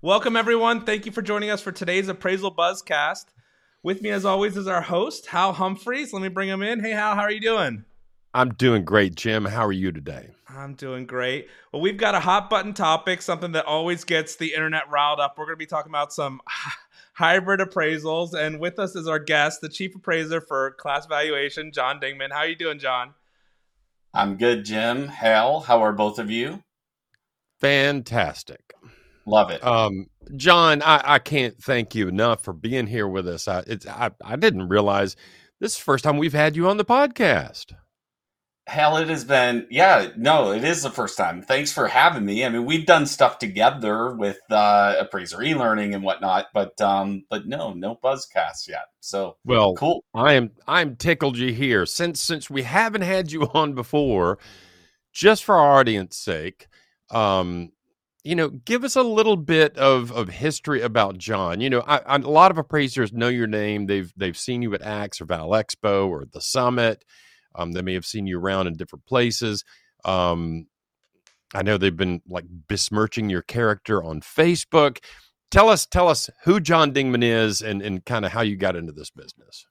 Welcome, everyone. Thank you for joining us for today's Appraisal Buzzcast. With me, as always, is our host, Hal Humphreys. Let me bring him in. Hey, Hal, how are you doing? I'm doing great, Jim. How are you today? I'm doing great. Well, we've got a hot button topic, something that always gets the internet riled up. We're going to be talking about some hybrid appraisals, and with us is our guest, the chief appraiser for Class Valuation, John Dingeman. How are you doing, John? I'm good, Jim. Hal, how are both of you? Fantastic. Love it. Um, John, I, I can't thank you enough for being here with us. I, it's, I, I didn't realize this is the first time we've had you on the podcast. Hal, it has been, yeah, no, it is the first time. Thanks for having me. I mean, we've done stuff together with uh, appraiser e-learning and whatnot, but um, but no, no buzzcast yet. So well, cool. I am I'm tickled you here since since we haven't had you on before. Just for our audience sake, um, you know, give us a little bit of of history about John. You know, I, I, a lot of appraisers know your name. They've they've seen you at AX or Val Expo or the Summit. Um, they may have seen you around in different places. Um, I know they've been like besmirching your character on Facebook. Tell us, tell us who John Dingeman is and, and kind of how you got into this business.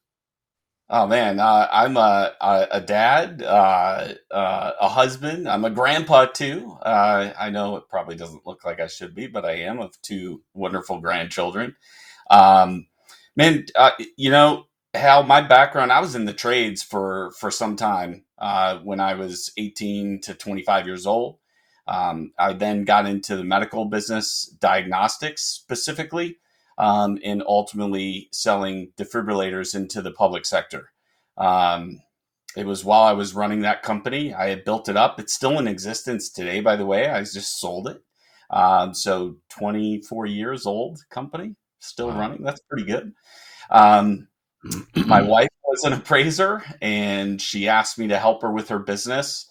Oh man, uh, I'm a, a, a dad, uh, uh, a husband. I'm a grandpa too. Uh, I know it probably doesn't look like I should be, but I am of two wonderful grandchildren. Um, man, uh, you know, Hal, my background, I was in the trades for for some time uh, when I was 18 to 25 years old. Um, I then got into the medical business, diagnostics specifically, um, and ultimately selling defibrillators into the public sector. Um, it was while I was running that company. I had built it up. It's still in existence today, by the way. I just sold it. Um, so 24 years old company, still wow. running. That's pretty good. Um, my wife was an appraiser and she asked me to help her with her business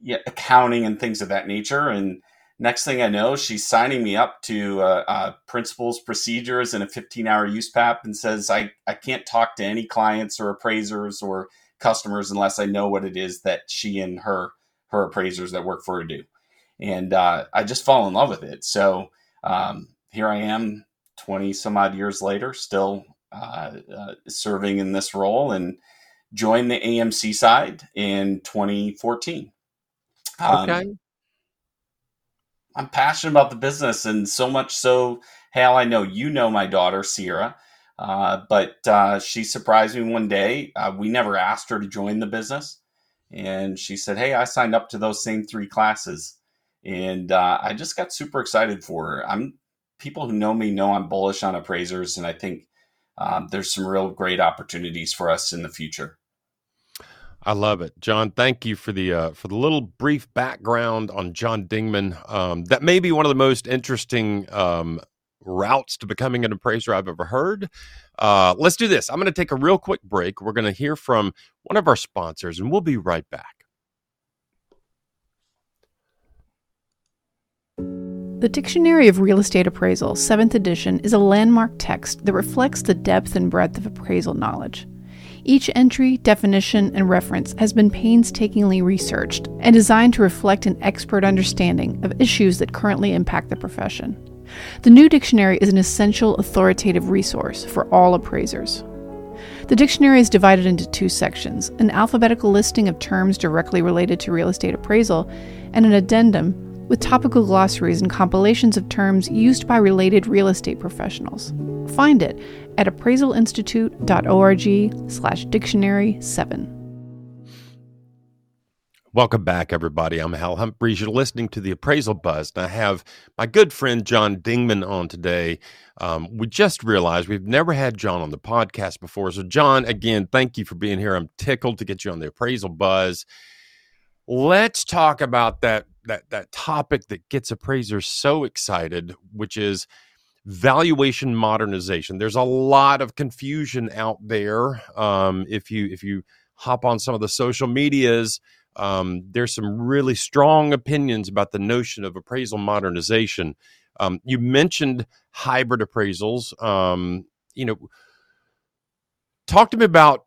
yeah, accounting and things of that nature and next thing i know she's signing me up to uh, uh, principles procedures and a 15 hour USPAP and says I, I can't talk to any clients or appraisers or customers unless i know what it is that she and her her appraisers that work for her do and uh, i just fall in love with it so um, here i am 20 some odd years later still uh, uh, serving in this role and joined the AMC side in 2014. Um, okay. I'm passionate about the business, and so much so, Hal, I know you know my daughter, Sierra, uh, but uh, she surprised me one day. Uh, we never asked her to join the business. And she said, Hey, I signed up to those same three classes. And uh, I just got super excited for her. I'm people who know me know I'm bullish on appraisers, and I think um, there's some real great opportunities for us in the future. I love it, John. Thank you for the uh, for the little brief background on John Dingeman. Um, that may be one of the most interesting um, routes to becoming an appraiser I've ever heard. Uh, let's do this. I'm going to take a real quick break. We're going to hear from one of our sponsors, and we'll be right back. The Dictionary of Real Estate Appraisal, 7th edition, is a landmark text that reflects the depth and breadth of appraisal knowledge. Each entry, definition, and reference has been painstakingly researched and designed to reflect an expert understanding of issues that currently impact the profession. The new dictionary is an essential authoritative resource for all appraisers. The dictionary is divided into two sections an alphabetical listing of terms directly related to real estate appraisal, and an addendum with topical glossaries and compilations of terms used by related real estate professionals. Find it at appraisalinstitute.org slash dictionary 7. Welcome back, everybody. I'm Hal Humphreys. You're listening to the Appraisal Buzz, and I have my good friend John Dingeman on today. Um, we just realized we've never had John on the podcast before. So, John, again, thank you for being here. I'm tickled to get you on the Appraisal Buzz. Let's talk about that that that topic that gets appraisers so excited, which is valuation modernization. There's a lot of confusion out there. Um, if you if you hop on some of the social medias, um, there's some really strong opinions about the notion of appraisal modernization. Um, you mentioned hybrid appraisals. Um, you know, talk to me about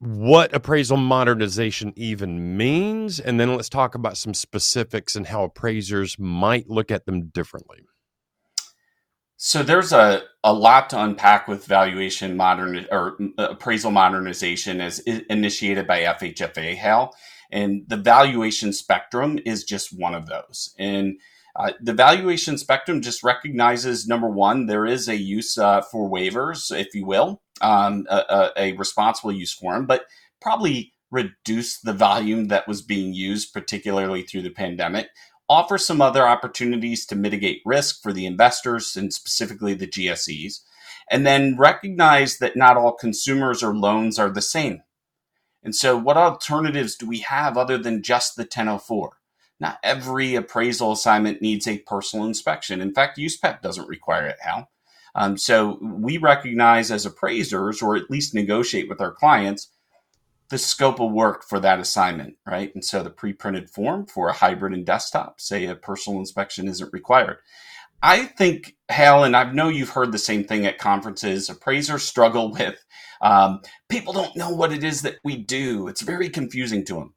what appraisal modernization even means, and then let's talk about some specifics and how appraisers might look at them differently. So there's a, a lot to unpack with valuation modern or appraisal modernization as initiated by FHFA, Hal. And the valuation spectrum is just one of those. And uh, the valuation spectrum just recognizes number one, there is a use uh, for waivers, if you will, um, a, a, responsible use for them, but probably reduce the volume that was being used, particularly through the pandemic. Offer some other opportunities to mitigate risk for the investors and specifically the GSEs. And then recognize that not all consumers or loans are the same. And so, what alternatives do we have other than just the 1004? Not every appraisal assignment needs a personal inspection. In fact, USPAP doesn't require it, Hal. Um, so we recognize as appraisers, or at least negotiate with our clients, the scope of work for that assignment, right? And so the pre-printed form for a hybrid and desktop, say a personal inspection isn't required. I think, Hal, and I know you've heard the same thing at conferences. Appraisers struggle with um, people don't know what it is that we do. It's very confusing to them.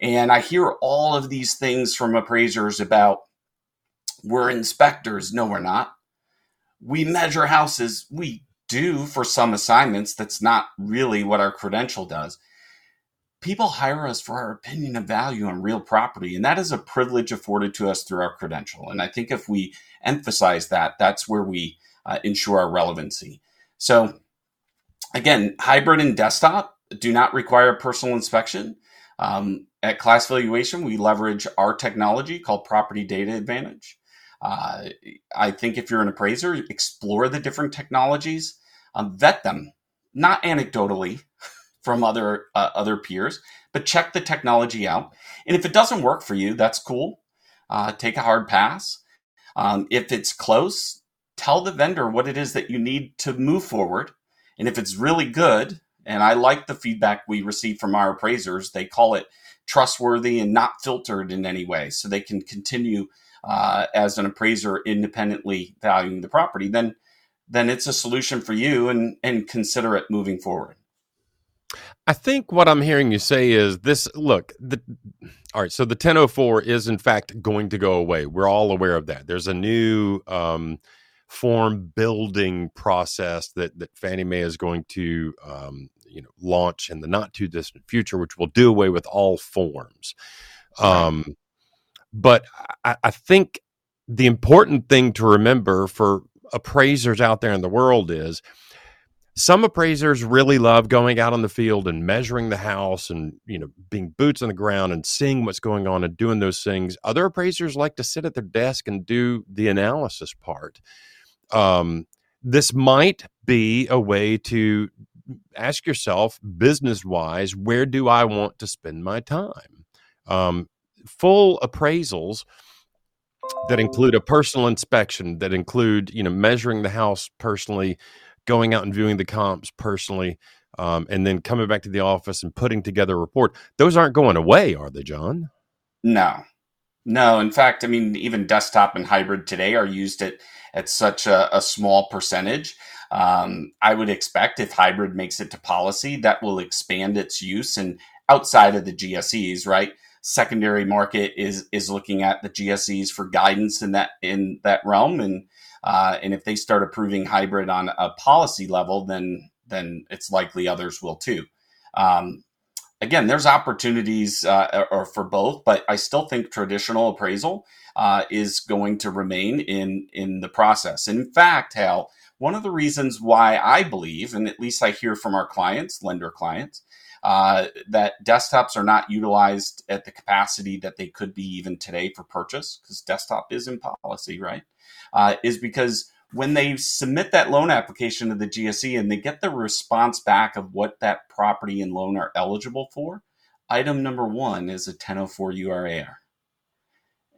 And I hear all of these things from appraisers about we're inspectors. No, we're not. We measure houses. We do for some assignments. That's not really what our credential does. People hire us for our opinion of value on real property, and that is a privilege afforded to us through our credential. And I think if we emphasize that, that's where we uh, ensure our relevancy. So, again, hybrid and desktop do not require personal inspection. Um, at Class Valuation, we leverage our technology called Property Data Advantage. Uh, I think if you're an appraiser, explore the different technologies, um, vet them, not anecdotally from other uh, other peers, but check the technology out. And if it doesn't work for you, that's cool. Uh, take a hard pass. Um, if it's close, tell the vendor what it is that you need to move forward. And if it's really good, and I like the feedback we receive from our appraisers, they call it trustworthy and not filtered in any way. So they can continue uh, as an appraiser independently valuing the property. Then, then it's a solution for you and, and consider it moving forward. I think what I'm hearing you say is this look, the, all right, so the 1004 is in fact going to go away. We're all aware of that. There's a new um, form building process that, that Fannie Mae is going to um, you know launch in the not too distant future, which will do away with all forms. Um, but I, I think the important thing to remember for appraisers out there in the world is some appraisers really love going out on the field and measuring the house and you know being boots on the ground and seeing what's going on and doing those things. Other appraisers like to sit at their desk and do the analysis part. Um, this might be a way to ask yourself business wise where do i want to spend my time? Um, full appraisals that include a personal inspection that include you know measuring the house personally going out and viewing the comps personally um, and then coming back to the office and putting together a report those aren't going away are they john? No. No in fact i mean even desktop and hybrid today are used at at such a, a small percentage. Um, I would expect if hybrid makes it to policy, that will expand its use and outside of the GSEs, right? Secondary market is is looking at the GSEs for guidance in that in that realm, and uh, and if they start approving hybrid on a policy level, then then it's likely others will too. Um, again, there's opportunities uh, or for both, but I still think traditional appraisal uh, is going to remain in in the process. In fact, Hal, one of the reasons why I believe, and at least I hear from our clients, lender clients, uh, that desktops are not utilized at the capacity that they could be even today for purchase, because desktop is in policy, right? Uh, is because when they submit that loan application to the GSE and they get the response back of what that property and loan are eligible for, item number one is a 1004 URAR.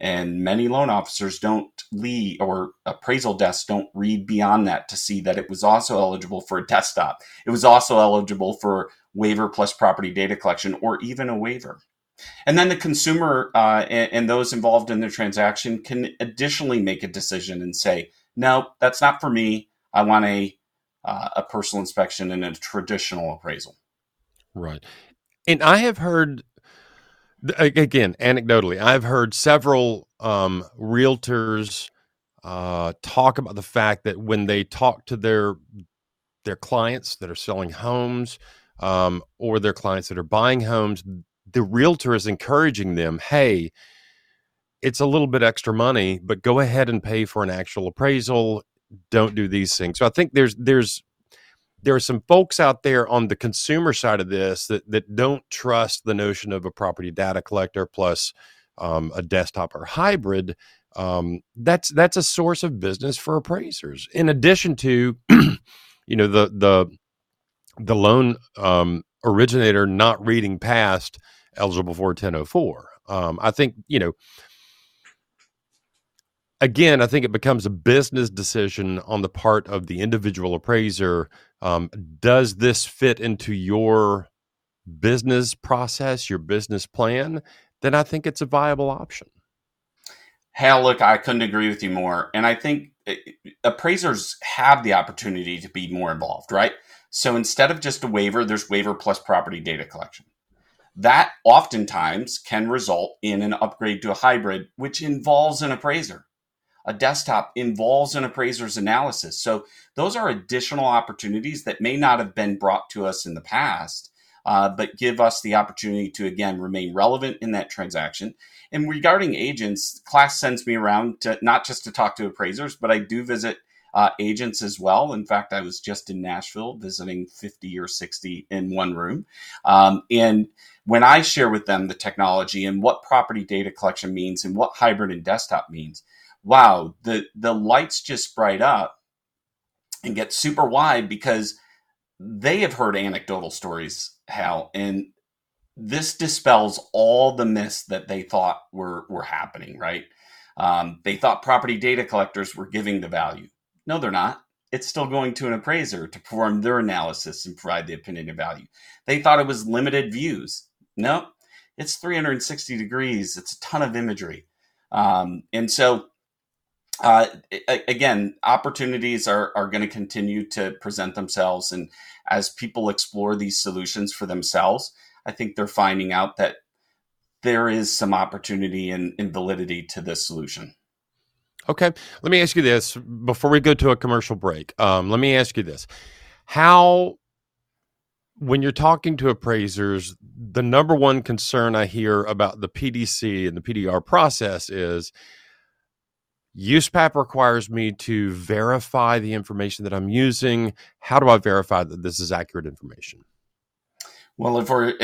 And many loan officers don't lead or appraisal desks don't read beyond that to see that it was also eligible for a desktop. It was also eligible for waiver plus property data collection or even a waiver. And then the consumer uh, and, and, those involved in the transaction can additionally make a decision and say, no, that's not for me. I want a, uh, a personal inspection and a traditional appraisal. Right. And I have heard again anecdotally i've heard several um, realtors uh, talk about the fact that when they talk to their their clients that are selling homes um, or their clients that are buying homes, the realtor is encouraging them, hey, it's a little bit extra money, but go ahead and pay for an actual appraisal. Don't do these things. So I think there's there's there are some folks out there on the consumer side of this that that don't trust the notion of a property data collector plus um, a desktop or hybrid. Um, that's that's a source of business for appraisers. In addition to, you know, the the the loan um, originator not reading past eligible for 1004. Um, I think you know again, I think it becomes a business decision on the part of the individual appraiser. Um, does this fit into your business process, your business plan? Then I think it's a viable option. Hal, look, I couldn't agree with you more. And I think eh, appraisers have the opportunity to be more involved, right? So instead of just a waiver, there's waiver plus property data collection. That oftentimes can result in an upgrade to a hybrid, which involves an appraiser a desktop involves an appraiser's analysis. So those are additional opportunities that may not have been brought to us in the past, uh, but give us the opportunity to again remain relevant in that transaction. And regarding agents, class sends me around to not just to talk to appraisers, but I do visit uh, agents as well. In fact, I was just in Nashville visiting 50 or 60 in one room. Um, and when I share with them the technology and what property data collection means and what hybrid and desktop means, wow, the the lights just bright up and get super wide because they have heard anecdotal stories, Hal, and this dispels all the myths that they thought were were happening. Right? Um, they thought property data collectors were giving the value. No, they're not. It's still going to an appraiser to perform their analysis and provide the opinion of value. They thought it was limited views. No, it's 360 degrees. It's a ton of imagery. Um, and so uh, again, opportunities are, are going to continue to present themselves. And as people explore these solutions for themselves, I think they're finding out that there is some opportunity and, and validity to this solution. Okay. Let me ask you this before we go to a commercial break. Um, let me ask you this. How, when you're talking to appraisers, the number one concern I hear about the PDC and the PDR process is USPAP requires me to verify the information that I'm using. How do I verify that this is accurate information? Well, if we're,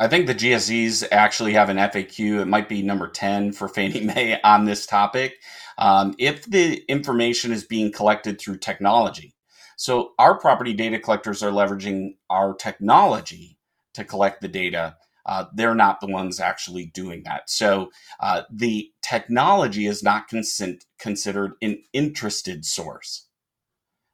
I think the GSEs actually have an FAQ. It might be number 10 for Fannie Mae on this topic. Um, if the information is being collected through technology, so our property data collectors are leveraging our technology to collect the data uh, they're not the ones actually doing that. So uh, the technology is not consent, considered an interested source.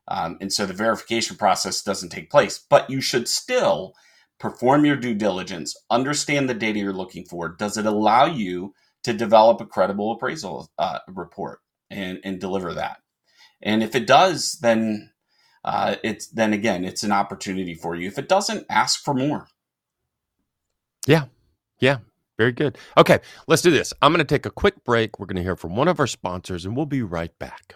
Um, and so the verification process doesn't take place, but you should still perform your due diligence, understand the data you're looking for. Does it allow you to develop a credible appraisal uh, report and, and deliver that? And if it does, then uh, it's then again, it's an opportunity for you. If it doesn't, ask for more. Yeah. Yeah. Very good. Okay, let's do this. I'm going to take a quick break. We're going to hear from one of our sponsors, and we'll be right back.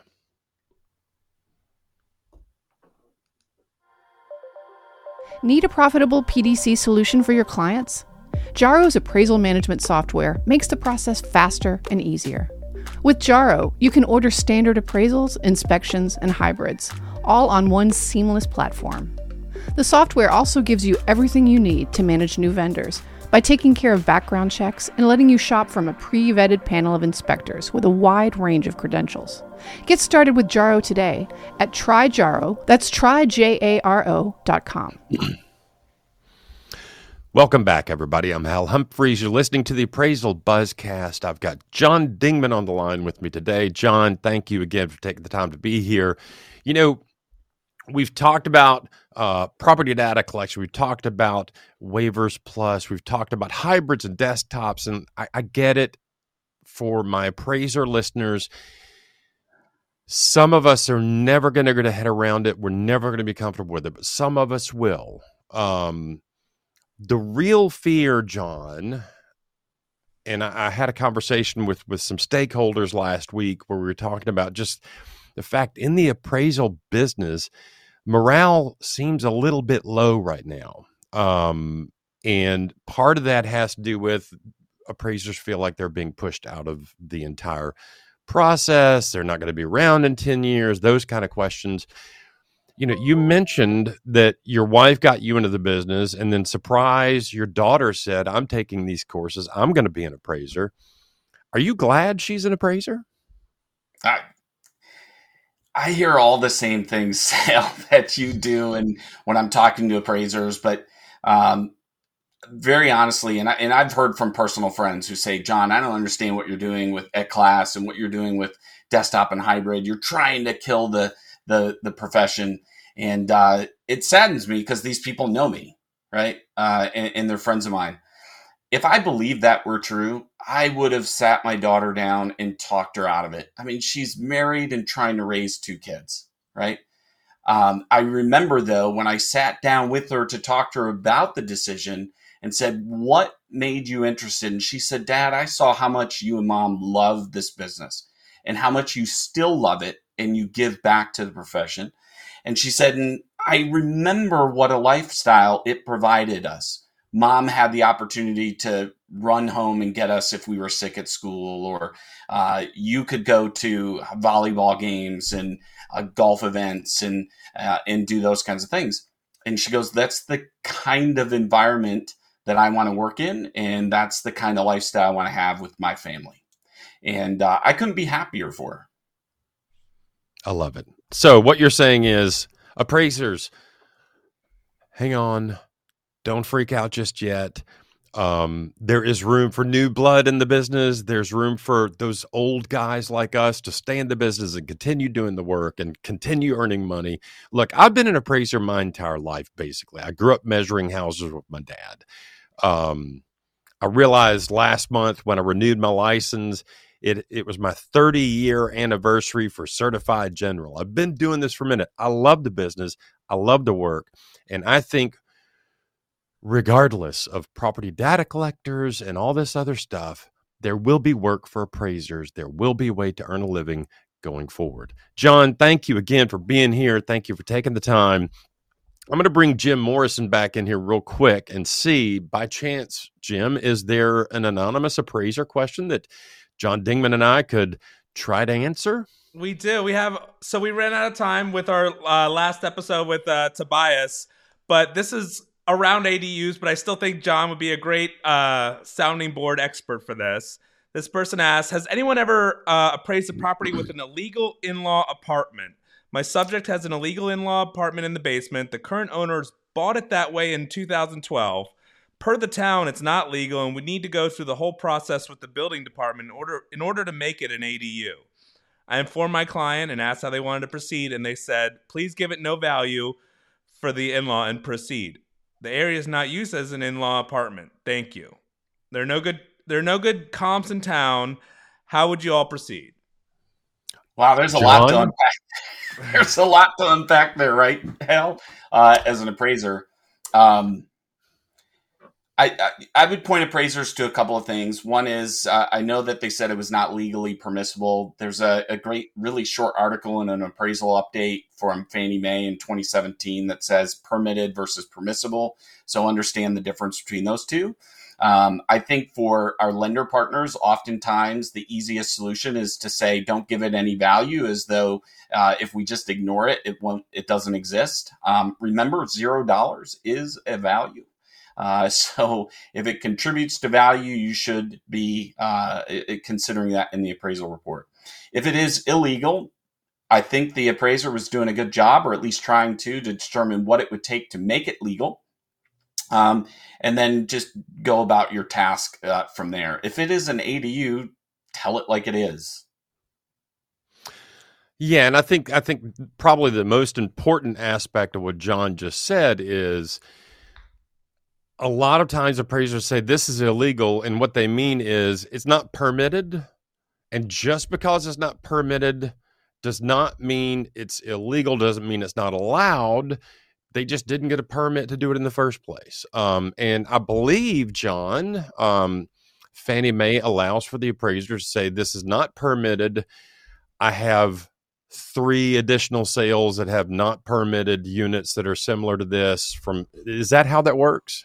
Need a profitable PDC solution for your clients? Jaro's appraisal management software makes the process faster and easier. With Jaro, you can order standard appraisals, inspections, and hybrids, all on one seamless platform. The software also gives you everything you need to manage new vendors by taking care of background checks and letting you shop from a pre vetted panel of inspectors with a wide range of credentials. Get started with Jaro today at tryjaro, that's tryjaro.com. Welcome back, everybody. I'm Hal Humphreys. You're listening to the Appraisal Buzzcast. I've got John Dingeman on the line with me today. John, thank you again for taking the time to be here. You know, we've talked about uh, property data collection. We've talked about waivers plus. We've talked about hybrids and desktops. And I, I get it for my appraiser listeners. Some of us are never going to get a head around it. We're never going to be comfortable with it, but some of us will. Um, the real fear, John, and I, I had a conversation with with some stakeholders last week where we were talking about just the fact in the appraisal business, morale seems a little bit low right now. Um, and part of that has to do with appraisers feel like they're being pushed out of the entire process. They're not going to be around in 10 years, those kind of questions. You know, you mentioned that your wife got you into the business, and then surprise, your daughter said, I'm taking these courses. I'm going to be an appraiser. Are you glad she's an appraiser? I, I hear all the same things, Hal, that you do, and when I'm talking to appraisers, but um, very honestly, and I, and I've heard from personal friends who say, John, I don't understand what you're doing with at class and what you're doing with desktop and hybrid. You're trying to kill the the the profession, and uh, it saddens me because these people know me, right? Uh, and, and they're friends of mine. If I believed that were true, I would have sat my daughter down and talked her out of it. I mean, she's married and trying to raise two kids, right? Um, I remember though when I sat down with her to talk to her about the decision and said, What made you interested? And she said, Dad, I saw how much you and mom love this business and how much you still love it and you give back to the profession. And she said, And I remember what a lifestyle it provided us. Mom had the opportunity to run home and get us if we were sick at school, or uh, you could go to volleyball games and uh, golf events and uh, and do those kinds of things. And she goes, "That's the kind of environment that I want to work in, and that's the kind of lifestyle I want to have with my family. And uh, I couldn't be happier for her. I love it. So what you're saying is, appraisers, hang on, don't freak out just yet. Um, there is room for new blood in the business. There's room for those old guys like us to stay in the business and continue doing the work and continue earning money. Look, I've been an appraiser my entire life, basically. I grew up measuring houses with my dad. Um, I realized last month when I renewed my license, it it was my 30 year anniversary for certified general. I've been doing this for a minute. I love the business. I love the work. And I think regardless of property data collectors and all this other stuff, there will be work for appraisers. There will be a way to earn a living going forward. John, thank you again for being here. Thank you for taking the time. I'm going to bring Jim Morrison back in here real quick and see, by chance, Jim, is there an anonymous appraiser question that John Dingeman and I could try to answer? We do. We have, so we ran out of time with our uh, last episode with uh, Tobias, but this is around ADUs, but I still think John would be a great uh, sounding board expert for this. This person asks Has anyone ever uh, appraised a property with an illegal in law apartment? My subject has an illegal in law apartment in the basement. The current owners bought it that way in 2012. Per the town, it's not legal, and we need to go through the whole process with the building department in order, in order to make it an ADU. I informed my client and asked how they wanted to proceed, and they said, please give it no value for the in law and proceed. The area is not used as an in-law apartment. Thank you. There are no good there are no good comps in town. How would you all proceed? Wow, there's a John? lot to unpack. there's a lot to unpack there, right? Hal, uh, as an appraiser. Um, I, I, would point appraisers to a couple of things. One is uh, I know that they said it was not legally permissible. There's a, a, great, really short article in an appraisal update from Fannie Mae in 2017 that says permitted versus permissible. So understand the difference between those two. Um, I think for our lender partners, oftentimes the easiest solution is to say, don't give it any value, as though uh, if we just ignore it, it won't, it doesn't exist. Um, remember, zero dollars is a value. Uh, so if it contributes to value, you should be uh, considering that in the appraisal report. If it is illegal, I think the appraiser was doing a good job, or at least trying to, to determine what it would take to make it legal. Um, and then just go about your task uh, from there. If it is an ADU, tell it like it is. Yeah, and I think I think probably the most important aspect of what John just said is a lot of times appraisers say this is illegal and what they mean is it's not permitted and just because it's not permitted does not mean it's illegal doesn't mean it's not allowed. They just didn't get a permit to do it in the first place. Um, and i believe john um, Fannie Mae allows for the appraiser to say this is not permitted. I have three additional sales that have not permitted units that are similar to this from is that how that works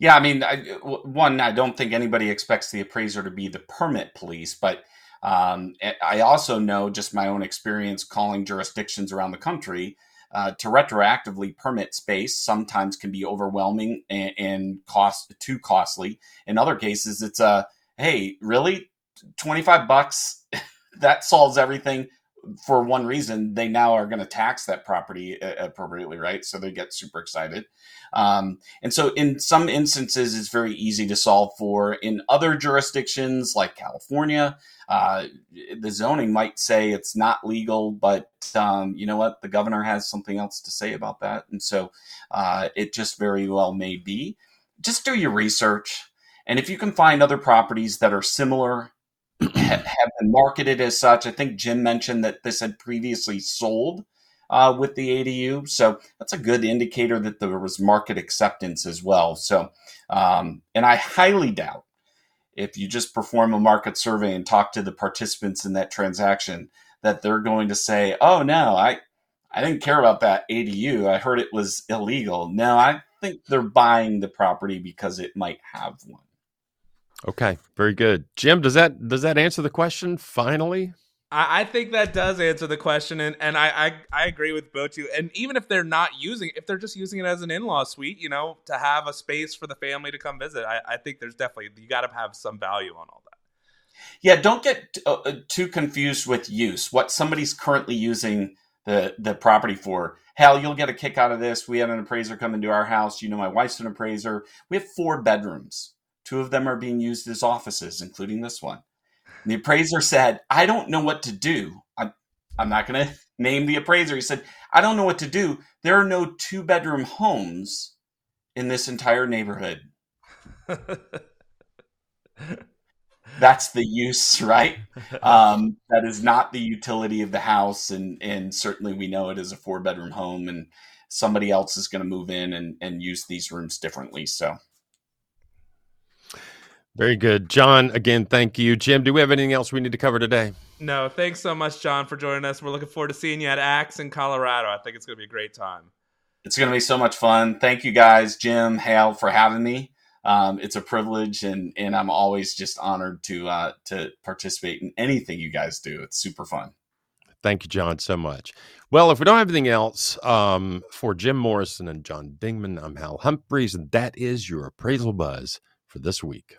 yeah i mean I, one i don't think anybody expects the appraiser to be the permit police but um, i also know just my own experience calling jurisdictions around the country uh, to retroactively permit space sometimes can be overwhelming and, and cost too costly. In other cases it's a hey really? 25 bucks? That solves everything for one reason, they now are going to tax that property uh, appropriately, right? So they get super excited. Um, and so, in some instances, it's very easy to solve for. In other jurisdictions, like California, uh, the zoning might say it's not legal, but um, you know what? The governor has something else to say about that. And so, uh, it just very well may be. Just do your research. And if you can find other properties that are similar have been marketed as such. I think Jim mentioned that this had previously sold uh, with the ADU, so that's a good indicator that there was market acceptance as well. So, um, and I highly doubt if you just perform a market survey and talk to the participants in that transaction that they're going to say, "Oh no, I I didn't care about that ADU. I heard it was illegal." No, I think they're buying the property because it might have one. Okay, very good, Jim. Does that does that answer the question? Finally, I, I think that does answer the question, and and I, I I agree with both you. And even if they're not using, if they're just using it as an in law suite, you know, to have a space for the family to come visit, I, I think there's definitely you got to have some value on all that. Yeah, don't get uh, uh, too confused with use. What somebody's currently using the the property for. Hal, you'll get a kick out of this. We had an appraiser come into our house. You know, my wife's an appraiser. We have four bedrooms. Two of them are being used as offices, including this one. And the appraiser said, I don't know what to do. I'm, I'm not going to name the appraiser. He said, I don't know what to do. There are no two bedroom homes in this entire neighborhood. That's the use, right? Um, that is not the utility of the house. And, and certainly we know it is a four bedroom home and somebody else is going to move in and, and use these rooms differently. So very good. John, again, thank you. Jim, do we have anything else we need to cover today? No, thanks so much, John, for joining us. We're looking forward to seeing you at AX in Colorado. I think it's going to be a great time. It's going to be so much fun. Thank you guys, Jim, Hal, for having me. Um, it's a privilege, and and I'm always just honored to uh, to participate in anything you guys do. It's super fun. Thank you, John, so much. Well, if we don't have anything else um, for Jim Morrison and John Dingeman, I'm Hal Humphreys, and that is your appraisal buzz for this week.